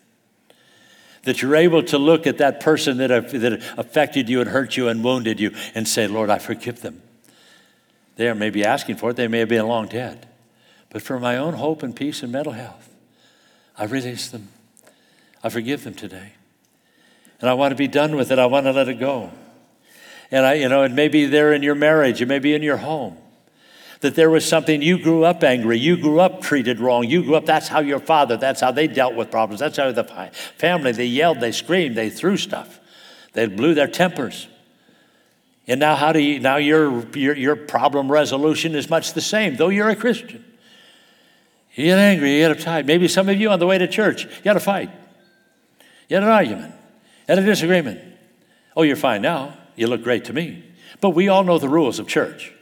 that you're able to look at that person that, that affected you and hurt you and wounded you and say, Lord, I forgive them. They may be asking for it, they may have been long dead. But for my own hope and peace and mental health, I release them. I forgive them today. And I want to be done with it. I want to let it go. And I, you know, it may be there in your marriage, it may be in your home that there was something you grew up angry, you grew up treated wrong, you grew up, that's how your father, that's how they dealt with problems, that's how the family, they yelled, they screamed, they threw stuff. They blew their tempers. And now, how do you, now your, your, your problem resolution is much the same, though you're a Christian. You get angry, you get uptight. Maybe some of you on the way to church, you had a fight, you had an argument, had a disagreement. Oh, you're fine now. You look great to me. But we all know the rules of church.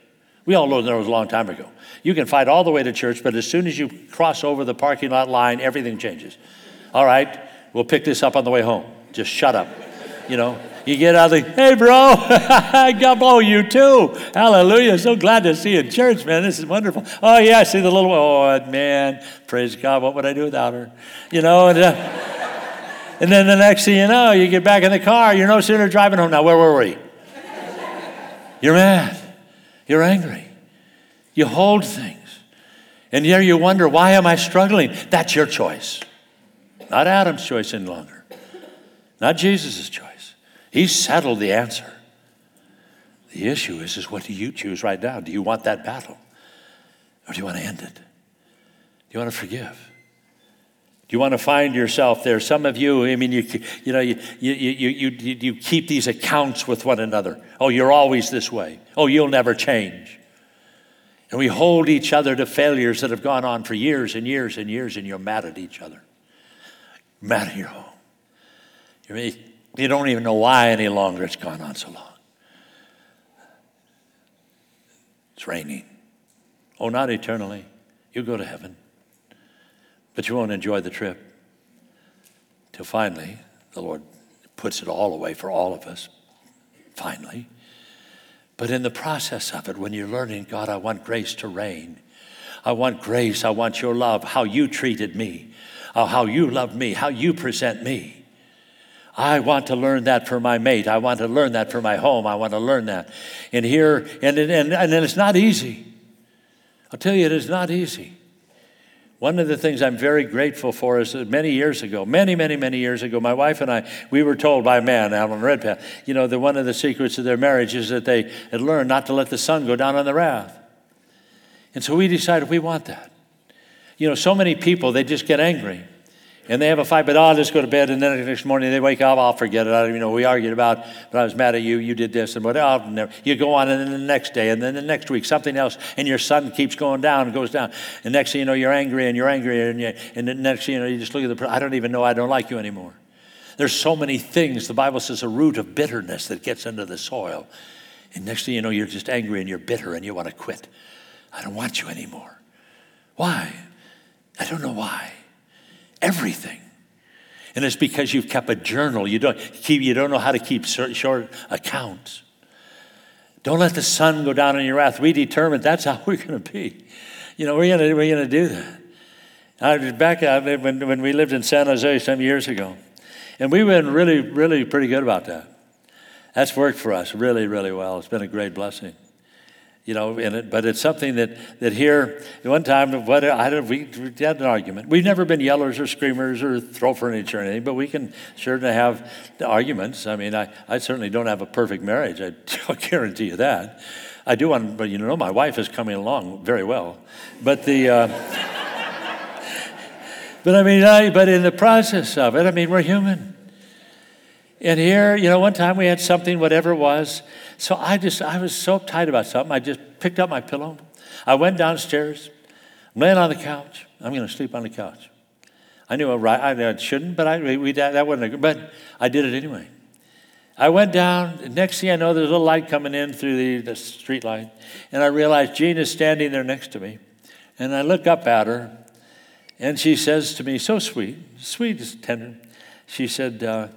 We all know those a long time ago. You can fight all the way to church, but as soon as you cross over the parking lot line, everything changes. All right, we'll pick this up on the way home. Just shut up. You know, you get out of the, hey, bro, God, oh, you too. Hallelujah. So glad to see you in church, man. This is wonderful. Oh, yeah, I see the little, oh, man, praise God. What would I do without her? You know, and, uh, and then the next thing you know, you get back in the car. You're no sooner driving home. Now, where were we? You're mad. You're angry. You hold things. And here you wonder, why am I struggling? That's your choice. Not Adam's choice any longer. Not Jesus' choice. He settled the answer. The issue is, is what do you choose right now? Do you want that battle? Or do you want to end it? Do you want to forgive? You want to find yourself there? Some of you, I mean, you, you know, you, you, you, you, you keep these accounts with one another. Oh, you're always this way. Oh, you'll never change. And we hold each other to failures that have gone on for years and years and years, and you're mad at each other. mad at your home. You're, you don't even know why any longer it's gone on so long. It's reigning. Oh, not eternally. You go to heaven. But you won't enjoy the trip till finally the Lord puts it all away for all of us. Finally. But in the process of it, when you're learning, God, I want grace to reign. I want grace. I want your love, how you treated me, oh, how you love me, how you present me. I want to learn that for my mate. I want to learn that for my home. I want to learn that. And here, and, and, and it's not easy. I'll tell you, it is not easy. One of the things I'm very grateful for is that many years ago, many, many, many years ago, my wife and I, we were told by a man, Alan Redpath, you know, that one of the secrets of their marriage is that they had learned not to let the sun go down on the wrath. And so we decided we want that. You know, so many people, they just get angry and they have a fight, but oh, I'll just go to bed, and then the next morning they wake up, I'll forget it. I don't even know we argued about, but I was mad at you, you did this, and what, I'll never. You go on, and then the next day, and then the next week, something else, and your sun keeps going down and goes down. And next thing you know, you're angry, and you're angry, and, you, and the next thing you know, you just look at the, I don't even know I don't like you anymore. There's so many things. The Bible says a root of bitterness that gets into the soil. And next thing you know, you're just angry and you're bitter and you want to quit. I don't want you anymore. Why? I don't know why. Everything and it's because you've kept a journal. You don't, keep, you don't know how to keep short accounts. Don't let the sun go down on your wrath. We determined that's how we're going to be. You know, we're going to, we're to do that. I was back when, when we lived in San Jose some years ago. And we've been really, really pretty good about that. That's worked for us really, really well. It's been a great blessing you know, in it, but it's something that, that here, one time, what, I had, we, we had an argument. We've never been yellers or screamers or throw furniture or anything, but we can certainly have the arguments. I mean, I, I certainly don't have a perfect marriage. I, I guarantee you that. I do want, but you know, my wife is coming along very well. But the, uh, but I mean, I, but in the process of it, I mean, we're human. And here, you know, one time we had something, whatever it was. So I just, I was so uptight about something. I just picked up my pillow. I went downstairs. Laying on the couch. I'm going to sleep on the couch. I knew I shouldn't, but I, we, that wasn't a, but I did it anyway. I went down. Next thing I know, there's a little light coming in through the, the street light. And I realized Jean is standing there next to me. And I look up at her. And she says to me, so sweet, sweet tender. She said, uh,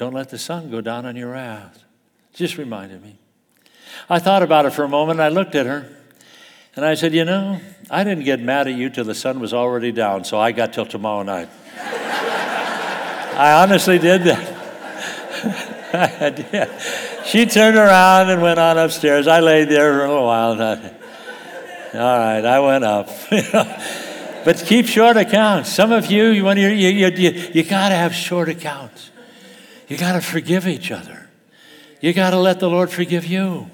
don't let the sun go down on your wrath. Just reminded me. I thought about it for a moment. I looked at her and I said, You know, I didn't get mad at you till the sun was already down, so I got till tomorrow night. I honestly did that. I did. She turned around and went on upstairs. I laid there for a little while. And I, all right, I went up. but keep short accounts. Some of you, you, you, you, you, you got to have short accounts. You got to forgive each other. You got to let the Lord forgive you.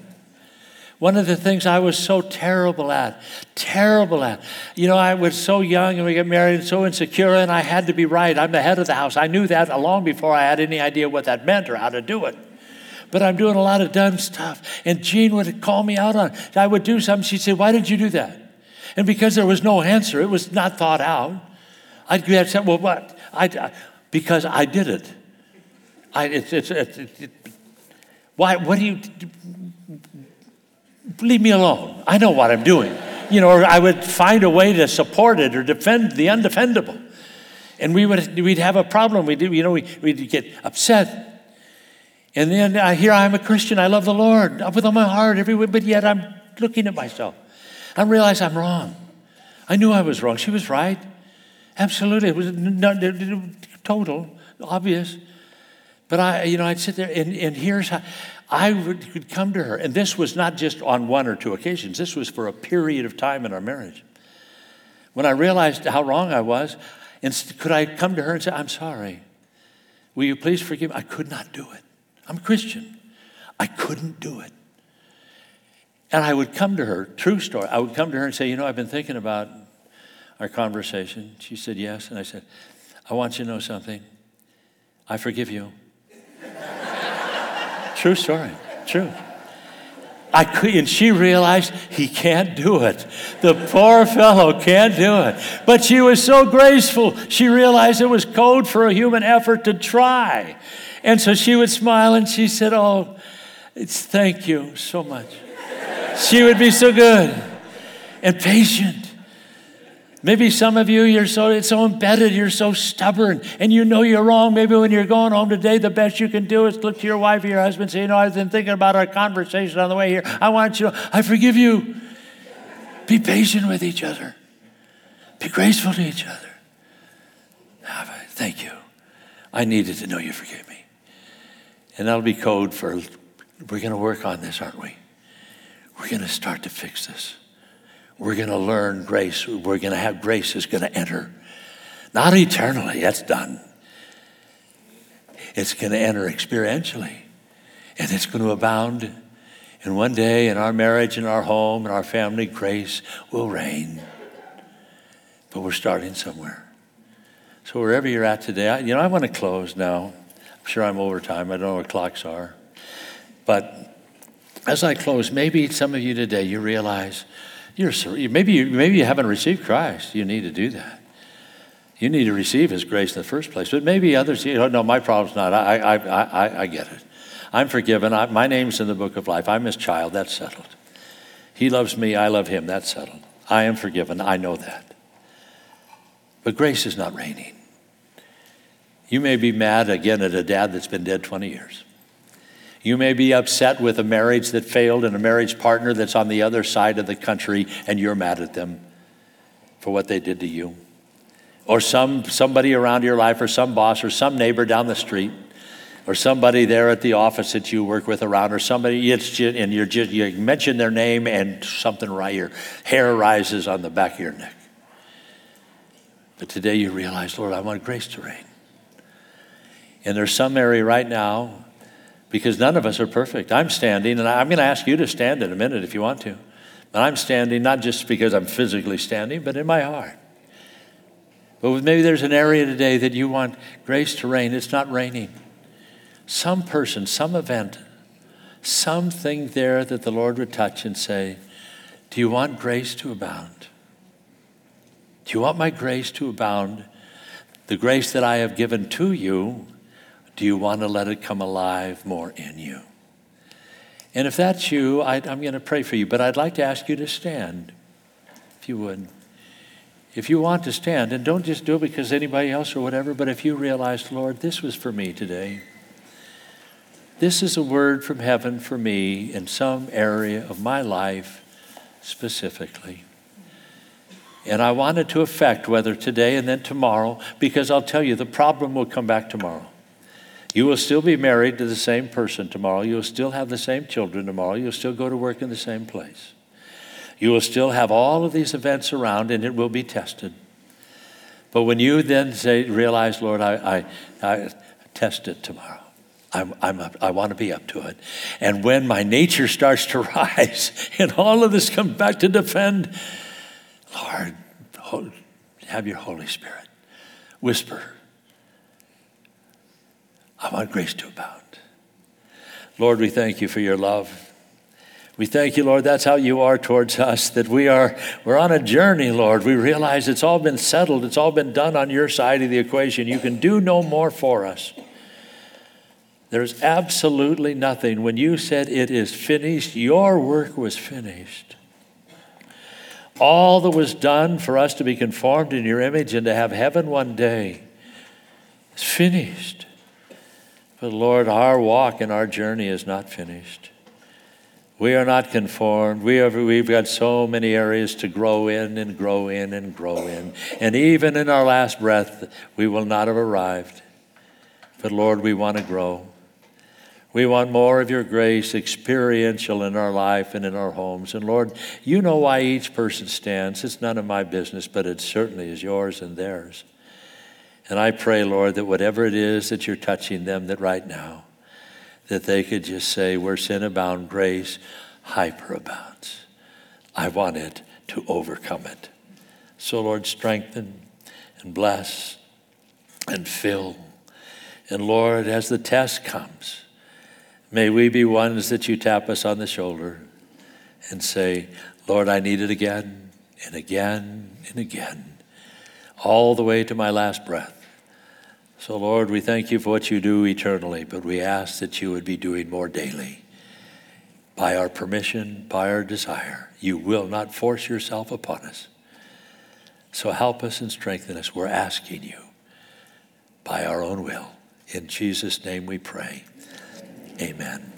One of the things I was so terrible at, terrible at. You know, I was so young and we got married and so insecure, and I had to be right. I'm the head of the house. I knew that long before I had any idea what that meant or how to do it. But I'm doing a lot of dumb stuff. And Jean would call me out on it. I would do something. She'd say, Why did you do that? And because there was no answer, it was not thought out, I'd say, Well, what? I, uh, because I did it. I, it's, it's, it's, it, why, what do you, leave me alone. I know what I'm doing. You know, or I would find a way to support it or defend the undefendable. And we would, we'd have a problem. We'd, you know, we, we'd get upset. And then uh, here I'm a Christian. I love the Lord with all my heart, everywhere, but yet I'm looking at myself. I realize I'm wrong. I knew I was wrong. She was right. Absolutely. It was not, total, obvious. But I, you know, I'd sit there, and, and here's how I would, could come to her. And this was not just on one or two occasions, this was for a period of time in our marriage. When I realized how wrong I was, and could I come to her and say, I'm sorry. Will you please forgive me? I could not do it. I'm a Christian. I couldn't do it. And I would come to her, true story, I would come to her and say, You know, I've been thinking about our conversation. She said, Yes. And I said, I want you to know something. I forgive you. True story. True. I could, and she realized he can't do it. The poor fellow can't do it. But she was so graceful, she realized it was code for a human effort to try. And so she would smile and she said, Oh, it's thank you so much. she would be so good and patient Maybe some of you, you're so, it's so embedded, you're so stubborn, and you know you're wrong. Maybe when you're going home today, the best you can do is look to your wife or your husband and say, You know, I've been thinking about our conversation on the way here. I want you to I forgive you. Be patient with each other, be graceful to each other. Thank you. I needed to know you forgive me. And that'll be code for we're going to work on this, aren't we? We're going to start to fix this we're going to learn grace. We're going to have grace is going to enter. Not eternally, that's done. It's going to enter experientially, and it's going to abound. And one day in our marriage, in our home, in our family, grace will reign. But we're starting somewhere. So wherever you're at today, you know, I want to close now. I'm sure I'm over time. I don't know what clocks are. But as I close, maybe some of you today, you realize you're, maybe, you, maybe you haven't received Christ. You need to do that. You need to receive His grace in the first place. But maybe others, you know, no, my problem's not. I, I, I, I get it. I'm forgiven. I, my name's in the book of life. I'm His child. That's settled. He loves me. I love Him. That's settled. I am forgiven. I know that. But grace is not reigning. You may be mad again at a dad that's been dead 20 years. You may be upset with a marriage that failed and a marriage partner that's on the other side of the country and you're mad at them for what they did to you. Or some, somebody around your life, or some boss, or some neighbor down the street, or somebody there at the office that you work with around, or somebody, it's just, and you're just, you mention their name and something right, your hair rises on the back of your neck. But today you realize, Lord, I want grace to reign. And there's some area right now because none of us are perfect. I'm standing, and I'm going to ask you to stand in a minute if you want to. But I'm standing not just because I'm physically standing, but in my heart. But maybe there's an area today that you want grace to reign. It's not reigning. Some person, some event, something there that the Lord would touch and say, Do you want grace to abound? Do you want my grace to abound? The grace that I have given to you do you want to let it come alive more in you? And if that's you, I, am going to pray for you, but I'd like to ask you to stand, if you would. If you want to stand, and don't just do it because anybody else or whatever, but if you realize, Lord, this was for me today. This is a word from heaven for me in some area of my life specifically. And I want it to affect whether today and then tomorrow, because I'll tell you, the problem will come back tomorrow. You will still be married to the same person tomorrow. You will still have the same children tomorrow. You'll still go to work in the same place. You will still have all of these events around and it will be tested. But when you then say, realize, Lord, I, I, I test it tomorrow. I'm, I'm up, I want to be up to it. And when my nature starts to rise and all of this comes back to defend, Lord, have your Holy Spirit whisper, I want grace to abound. Lord, we thank you for your love. We thank you, Lord, that's how you are towards us, that we are, we're on a journey, Lord. We realize it's all been settled, it's all been done on your side of the equation. You can do no more for us. There's absolutely nothing. When you said it is finished, your work was finished. All that was done for us to be conformed in your image and to have heaven one day is finished. But Lord, our walk and our journey is not finished. We are not conformed. We have, we've got so many areas to grow in and grow in and grow in. And even in our last breath, we will not have arrived. But Lord, we want to grow. We want more of your grace, experiential in our life and in our homes. And Lord, you know why each person stands. It's none of my business, but it certainly is yours and theirs. And I pray, Lord, that whatever it is that you're touching them, that right now, that they could just say, Where sin abound, grace hyperabounds. I want it to overcome it. So, Lord, strengthen and bless and fill. And Lord, as the test comes, may we be ones that you tap us on the shoulder and say, Lord, I need it again and again and again, all the way to my last breath. So, Lord, we thank you for what you do eternally, but we ask that you would be doing more daily. By our permission, by our desire, you will not force yourself upon us. So help us and strengthen us. We're asking you by our own will. In Jesus' name we pray. Amen.